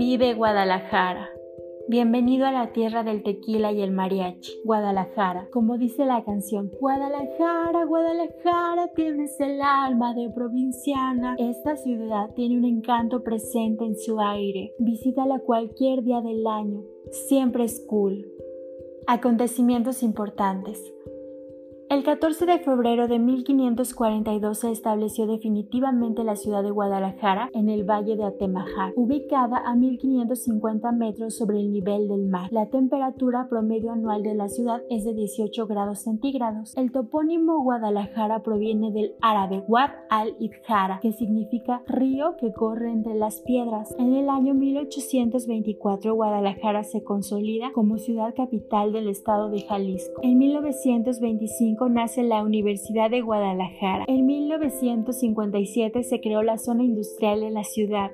Vive Guadalajara. Bienvenido a la tierra del tequila y el mariachi, Guadalajara. Como dice la canción, Guadalajara, Guadalajara, tienes el alma de provinciana. Esta ciudad tiene un encanto presente en su aire. Visítala cualquier día del año. Siempre es cool. Acontecimientos importantes. El 14 de febrero de 1542 se estableció definitivamente la ciudad de Guadalajara en el valle de Atemajac, ubicada a 1550 metros sobre el nivel del mar. La temperatura promedio anual de la ciudad es de 18 grados centígrados. El topónimo Guadalajara proviene del árabe Wad al-Idjara, que significa río que corre entre las piedras. En el año 1824 Guadalajara se consolida como ciudad capital del estado de Jalisco. En 1925 nace la Universidad de Guadalajara. En 1957 se creó la zona industrial de la ciudad.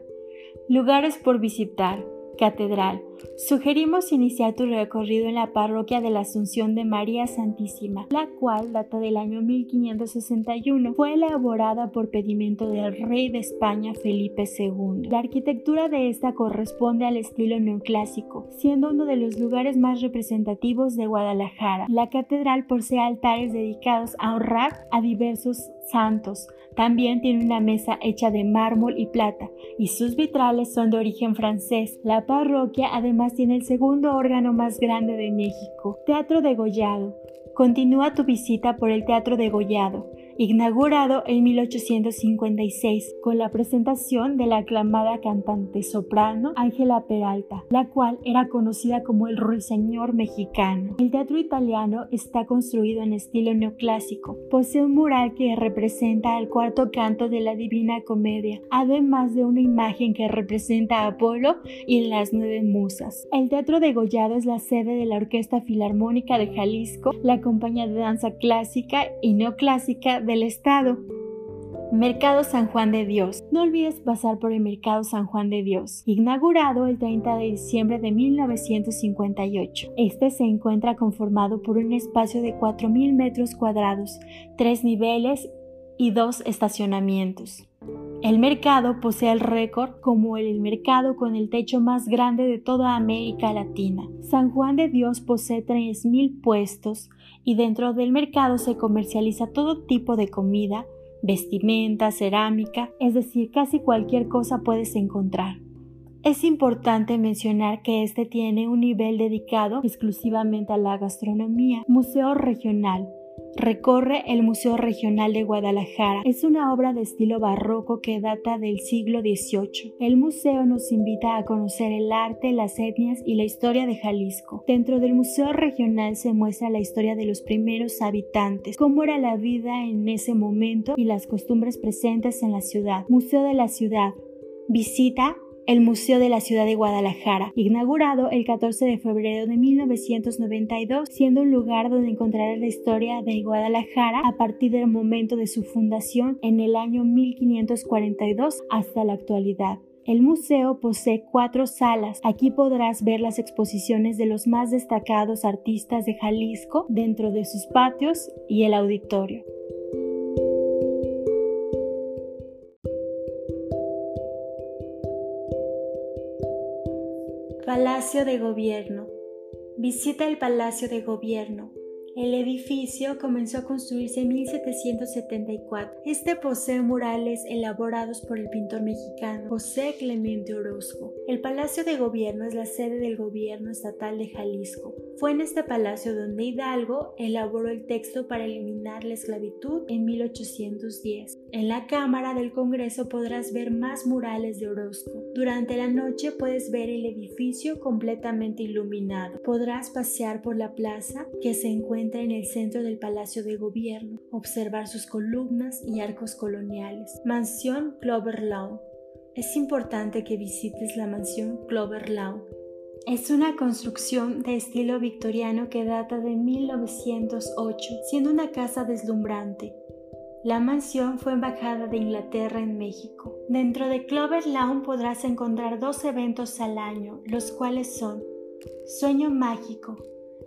Lugares por visitar. Catedral. Sugerimos iniciar tu recorrido en la parroquia de la Asunción de María Santísima, la cual data del año 1561. Fue elaborada por pedimento del rey de España Felipe II. La arquitectura de esta corresponde al estilo neoclásico, siendo uno de los lugares más representativos de Guadalajara. La catedral posee altares dedicados a honrar a diversos santos. También tiene una mesa hecha de mármol y plata, y sus vitrales son de origen francés. La parroquia además tiene el segundo órgano más grande de México. Teatro degollado. Continúa tu visita por el Teatro degollado inaugurado en 1856 con la presentación de la aclamada cantante soprano Ángela Peralta, la cual era conocida como el ruiseñor mexicano. El teatro italiano está construido en estilo neoclásico. Posee un mural que representa el cuarto canto de la Divina Comedia, además de una imagen que representa a Apolo y las nueve musas. El Teatro de Gollado es la sede de la Orquesta Filarmónica de Jalisco, la compañía de danza clásica y neoclásica del Estado. Mercado San Juan de Dios. No olvides pasar por el Mercado San Juan de Dios, inaugurado el 30 de diciembre de 1958. Este se encuentra conformado por un espacio de 4.000 metros cuadrados, tres niveles y dos estacionamientos. El mercado posee el récord como el mercado con el techo más grande de toda América Latina. San Juan de Dios posee 3.000 puestos y dentro del mercado se comercializa todo tipo de comida, vestimenta, cerámica, es decir, casi cualquier cosa puedes encontrar. Es importante mencionar que este tiene un nivel dedicado exclusivamente a la gastronomía, museo regional, recorre el Museo Regional de Guadalajara. Es una obra de estilo barroco que data del siglo XVIII. El museo nos invita a conocer el arte, las etnias y la historia de Jalisco. Dentro del Museo Regional se muestra la historia de los primeros habitantes, cómo era la vida en ese momento y las costumbres presentes en la ciudad. Museo de la Ciudad. Visita el Museo de la Ciudad de Guadalajara, inaugurado el 14 de febrero de 1992, siendo un lugar donde encontrarás la historia de Guadalajara a partir del momento de su fundación en el año 1542 hasta la actualidad. El museo posee cuatro salas. Aquí podrás ver las exposiciones de los más destacados artistas de Jalisco dentro de sus patios y el auditorio. Palacio de Gobierno. Visita el Palacio de Gobierno. El edificio comenzó a construirse en 1774. Este posee murales elaborados por el pintor mexicano José Clemente Orozco. El Palacio de Gobierno es la sede del gobierno estatal de Jalisco. Fue en este palacio donde Hidalgo elaboró el texto para eliminar la esclavitud en 1810. En la Cámara del Congreso podrás ver más murales de Orozco. Durante la noche puedes ver el edificio completamente iluminado. Podrás pasear por la plaza que se encuentra en el centro del Palacio de Gobierno, observar sus columnas y arcos coloniales. Mansión Clover Lawn. Es importante que visites la mansión Clover Lawn es una construcción de estilo victoriano que data de 1908, siendo una casa deslumbrante. La mansión fue embajada de Inglaterra en México. Dentro de Clover Lawn podrás encontrar dos eventos al año, los cuales son Sueño Mágico,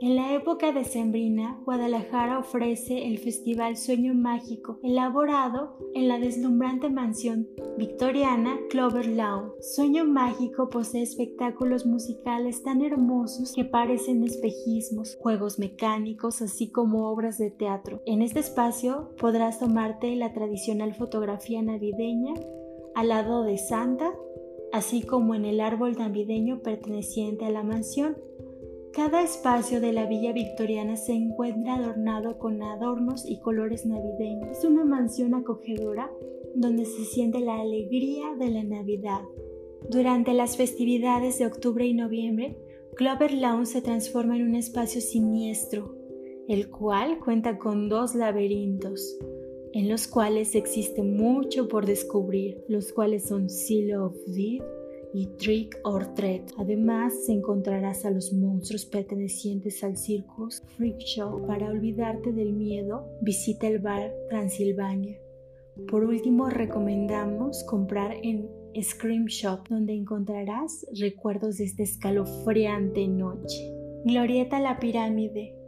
En la época de Sembrina, Guadalajara ofrece el Festival Sueño Mágico, elaborado en la deslumbrante mansión victoriana Clover Lawn. Sueño Mágico posee espectáculos musicales tan hermosos que parecen espejismos, juegos mecánicos, así como obras de teatro. En este espacio podrás tomarte la tradicional fotografía navideña al lado de Santa, así como en el árbol navideño perteneciente a la mansión. Cada espacio de la villa victoriana se encuentra adornado con adornos y colores navideños. Es una mansión acogedora donde se siente la alegría de la Navidad. Durante las festividades de octubre y noviembre, Clover Lawn se transforma en un espacio siniestro, el cual cuenta con dos laberintos, en los cuales existe mucho por descubrir, los cuales son Seal of Death y Trick or Treat. Además, encontrarás a los monstruos pertenecientes al Circus Freak Show. Para olvidarte del miedo, visita el bar Transilvania. Por último, recomendamos comprar en Scream Shop, donde encontrarás recuerdos de esta escalofriante noche. Glorieta la pirámide.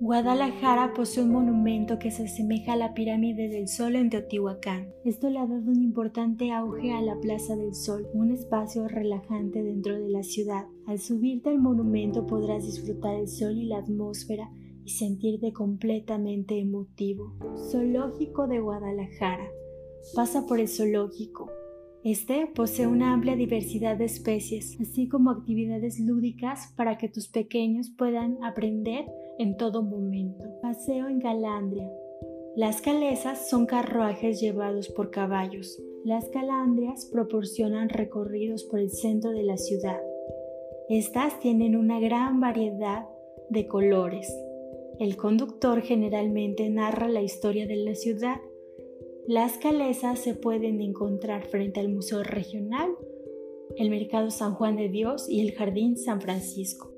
Guadalajara posee un monumento que se asemeja a la pirámide del Sol en Teotihuacán. Esto le ha dado un importante auge a la Plaza del Sol, un espacio relajante dentro de la ciudad. Al subirte al monumento podrás disfrutar el sol y la atmósfera y sentirte completamente emotivo. Zoológico de Guadalajara. Pasa por el zoológico, este posee una amplia diversidad de especies, así como actividades lúdicas para que tus pequeños puedan aprender en todo momento. Paseo en Galandria. Las calesas son carruajes llevados por caballos. Las calandrias proporcionan recorridos por el centro de la ciudad. Estas tienen una gran variedad de colores. El conductor generalmente narra la historia de la ciudad las calesas se pueden encontrar frente al Museo Regional, el Mercado San Juan de Dios y el Jardín San Francisco.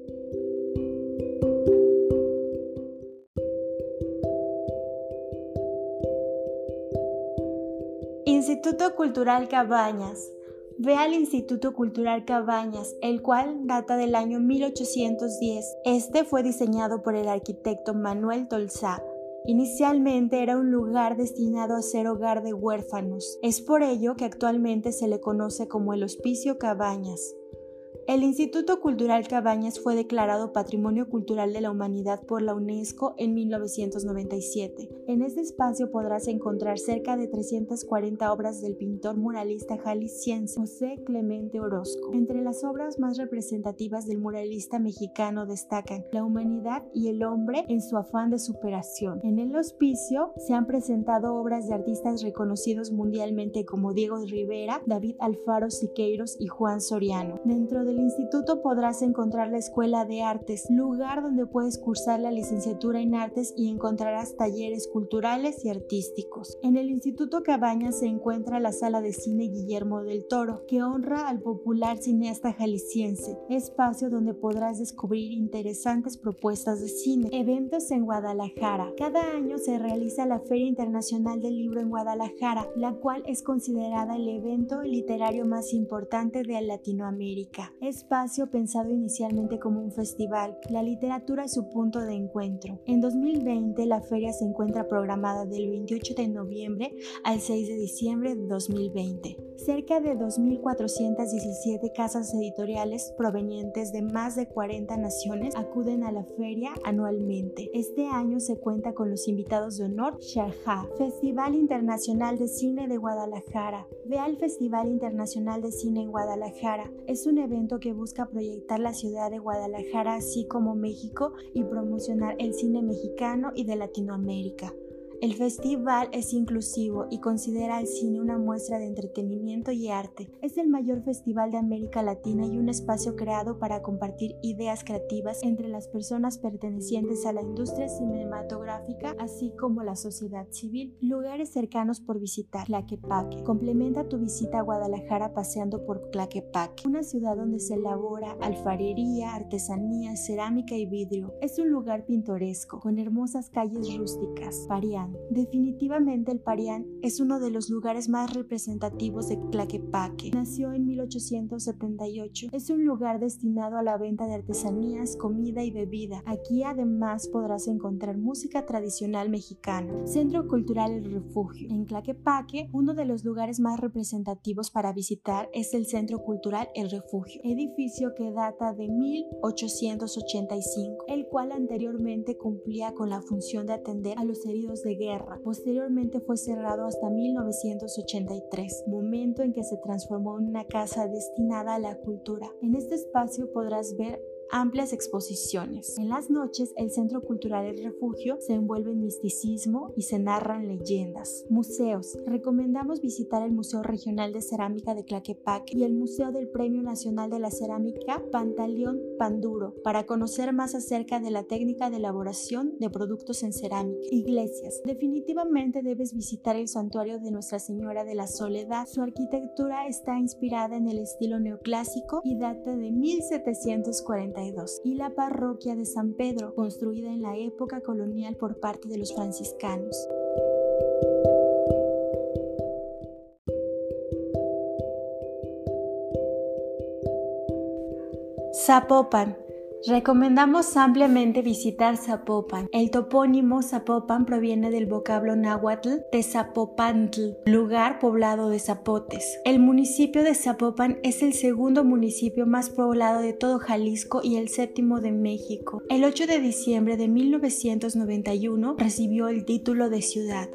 Instituto Cultural Cabañas. Ve al Instituto Cultural Cabañas, el cual data del año 1810. Este fue diseñado por el arquitecto Manuel Tolzá Inicialmente era un lugar destinado a ser hogar de huérfanos. Es por ello que actualmente se le conoce como el Hospicio Cabañas. El Instituto Cultural Cabañas fue declarado Patrimonio Cultural de la Humanidad por la UNESCO en 1997. En este espacio podrás encontrar cerca de 340 obras del pintor muralista jalisciense José Clemente Orozco. Entre las obras más representativas del muralista mexicano destacan La humanidad y el hombre en su afán de superación. En el hospicio se han presentado obras de artistas reconocidos mundialmente como Diego Rivera, David Alfaro Siqueiros y Juan Soriano. Dentro del instituto podrás encontrar la Escuela de Artes, lugar donde puedes cursar la licenciatura en artes y encontrarás talleres culturales y artísticos. En el Instituto Cabañas se encuentra la Sala de Cine Guillermo del Toro, que honra al popular cineasta jalisciense, espacio donde podrás descubrir interesantes propuestas de cine. Eventos en Guadalajara. Cada año se realiza la Feria Internacional del Libro en Guadalajara, la cual es considerada el evento literario más importante de Latinoamérica espacio pensado inicialmente como un festival, la literatura es su punto de encuentro. En 2020 la feria se encuentra programada del 28 de noviembre al 6 de diciembre de 2020. Cerca de 2.417 casas editoriales provenientes de más de 40 naciones acuden a la feria anualmente. Este año se cuenta con los invitados de honor Sharjah, Festival Internacional de Cine de Guadalajara. Ve al Festival Internacional de Cine en Guadalajara. Es un evento que busca proyectar la ciudad de Guadalajara así como México y promocionar el cine mexicano y de Latinoamérica. El festival es inclusivo y considera al cine una muestra de entretenimiento y arte. Es el mayor festival de América Latina y un espacio creado para compartir ideas creativas entre las personas pertenecientes a la industria cinematográfica, así como la sociedad civil. Lugares cercanos por visitar. Tlaquepaque. Complementa tu visita a Guadalajara paseando por Tlaquepaque, una ciudad donde se elabora alfarería, artesanía, cerámica y vidrio. Es un lugar pintoresco, con hermosas calles rústicas, variantes Definitivamente el Parián es uno de los lugares más representativos de Tlaquepaque. Nació en 1878. Es un lugar destinado a la venta de artesanías, comida y bebida. Aquí además podrás encontrar música tradicional mexicana. Centro Cultural El Refugio. En Tlaquepaque, uno de los lugares más representativos para visitar es el Centro Cultural El Refugio, edificio que data de 1885, el cual anteriormente cumplía con la función de atender a los heridos de guerra. Posteriormente fue cerrado hasta 1983, momento en que se transformó en una casa destinada a la cultura. En este espacio podrás ver amplias exposiciones. En las noches, el Centro Cultural El Refugio se envuelve en misticismo y se narran leyendas. Museos. Recomendamos visitar el Museo Regional de Cerámica de Claquepaque y el Museo del Premio Nacional de la Cerámica Pantaleón Panduro para conocer más acerca de la técnica de elaboración de productos en cerámica. Iglesias. Definitivamente debes visitar el santuario de Nuestra Señora de la Soledad. Su arquitectura está inspirada en el estilo neoclásico y data de 1740 y la parroquia de San Pedro, construida en la época colonial por parte de los franciscanos. Zapopan Recomendamos ampliamente visitar Zapopan. El topónimo Zapopan proviene del vocablo náhuatl de Zapopantl, lugar poblado de zapotes. El municipio de Zapopan es el segundo municipio más poblado de todo Jalisco y el séptimo de México. El 8 de diciembre de 1991 recibió el título de ciudad.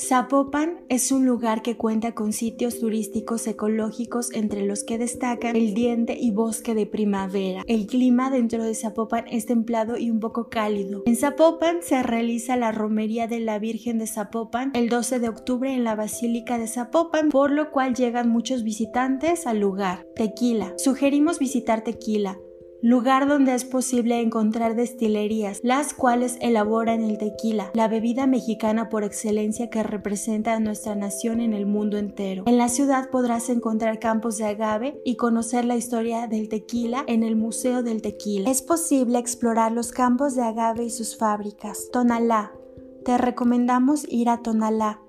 Zapopan es un lugar que cuenta con sitios turísticos ecológicos entre los que destacan el diente y bosque de primavera. El clima dentro de Zapopan es templado y un poco cálido. En Zapopan se realiza la romería de la Virgen de Zapopan el 12 de octubre en la Basílica de Zapopan, por lo cual llegan muchos visitantes al lugar. Tequila. Sugerimos visitar Tequila lugar donde es posible encontrar destilerías, las cuales elaboran el tequila, la bebida mexicana por excelencia que representa a nuestra nación en el mundo entero. En la ciudad podrás encontrar campos de agave y conocer la historia del tequila en el Museo del Tequila. Es posible explorar los campos de agave y sus fábricas. Tonalá. Te recomendamos ir a Tonalá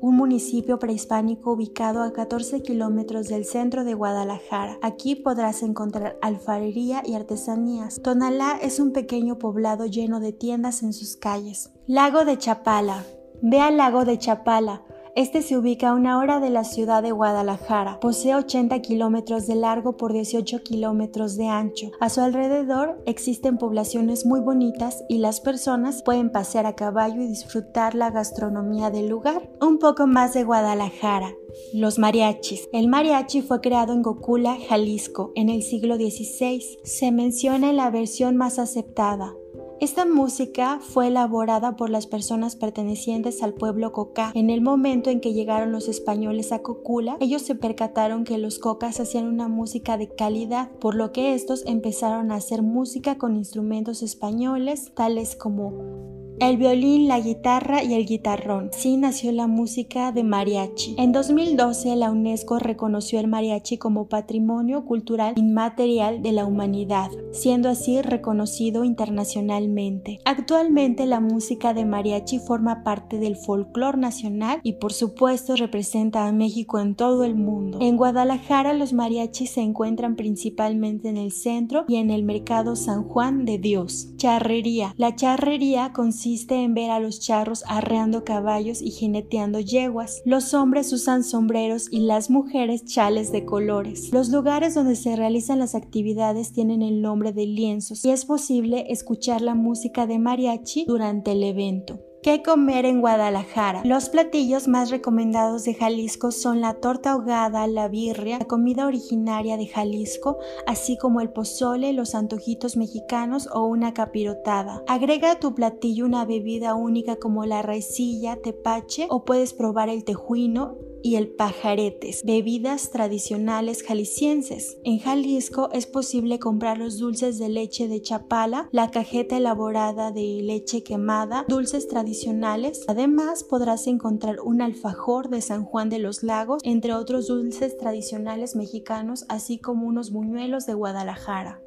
un municipio prehispánico ubicado a 14 kilómetros del centro de Guadalajara. Aquí podrás encontrar alfarería y artesanías. Tonalá es un pequeño poblado lleno de tiendas en sus calles. Lago de Chapala. Ve al lago de Chapala, este se ubica a una hora de la ciudad de Guadalajara. Posee 80 kilómetros de largo por 18 kilómetros de ancho. A su alrededor existen poblaciones muy bonitas y las personas pueden pasear a caballo y disfrutar la gastronomía del lugar. Un poco más de Guadalajara. Los mariachis. El mariachi fue creado en Gokula, Jalisco, en el siglo XVI. Se menciona en la versión más aceptada. Esta música fue elaborada por las personas pertenecientes al pueblo Coca. En el momento en que llegaron los españoles a Cocula, ellos se percataron que los cocas hacían una música de calidad, por lo que estos empezaron a hacer música con instrumentos españoles, tales como el violín, la guitarra y el guitarrón. Así nació la música de mariachi. En 2012 la UNESCO reconoció el mariachi como patrimonio cultural inmaterial de la humanidad, siendo así reconocido internacionalmente. Actualmente la música de mariachi forma parte del folclore nacional y por supuesto representa a México en todo el mundo. En Guadalajara los mariachis se encuentran principalmente en el centro y en el mercado San Juan de Dios. Charrería. La charrería consiste en ver a los charros arreando caballos y jineteando yeguas. Los hombres usan sombreros y las mujeres chales de colores. Los lugares donde se realizan las actividades tienen el nombre de lienzos y es posible escuchar la música de mariachi durante el evento. ¿Qué comer en Guadalajara? Los platillos más recomendados de Jalisco son la torta ahogada, la birria, la comida originaria de Jalisco, así como el pozole, los antojitos mexicanos o una capirotada. Agrega a tu platillo una bebida única como la raicilla, tepache o puedes probar el tejuino y el pajaretes, bebidas tradicionales jaliscienses. En Jalisco es posible comprar los dulces de leche de Chapala, la cajeta elaborada de leche quemada, dulces tradicionales. Además podrás encontrar un alfajor de San Juan de los Lagos, entre otros dulces tradicionales mexicanos, así como unos buñuelos de Guadalajara.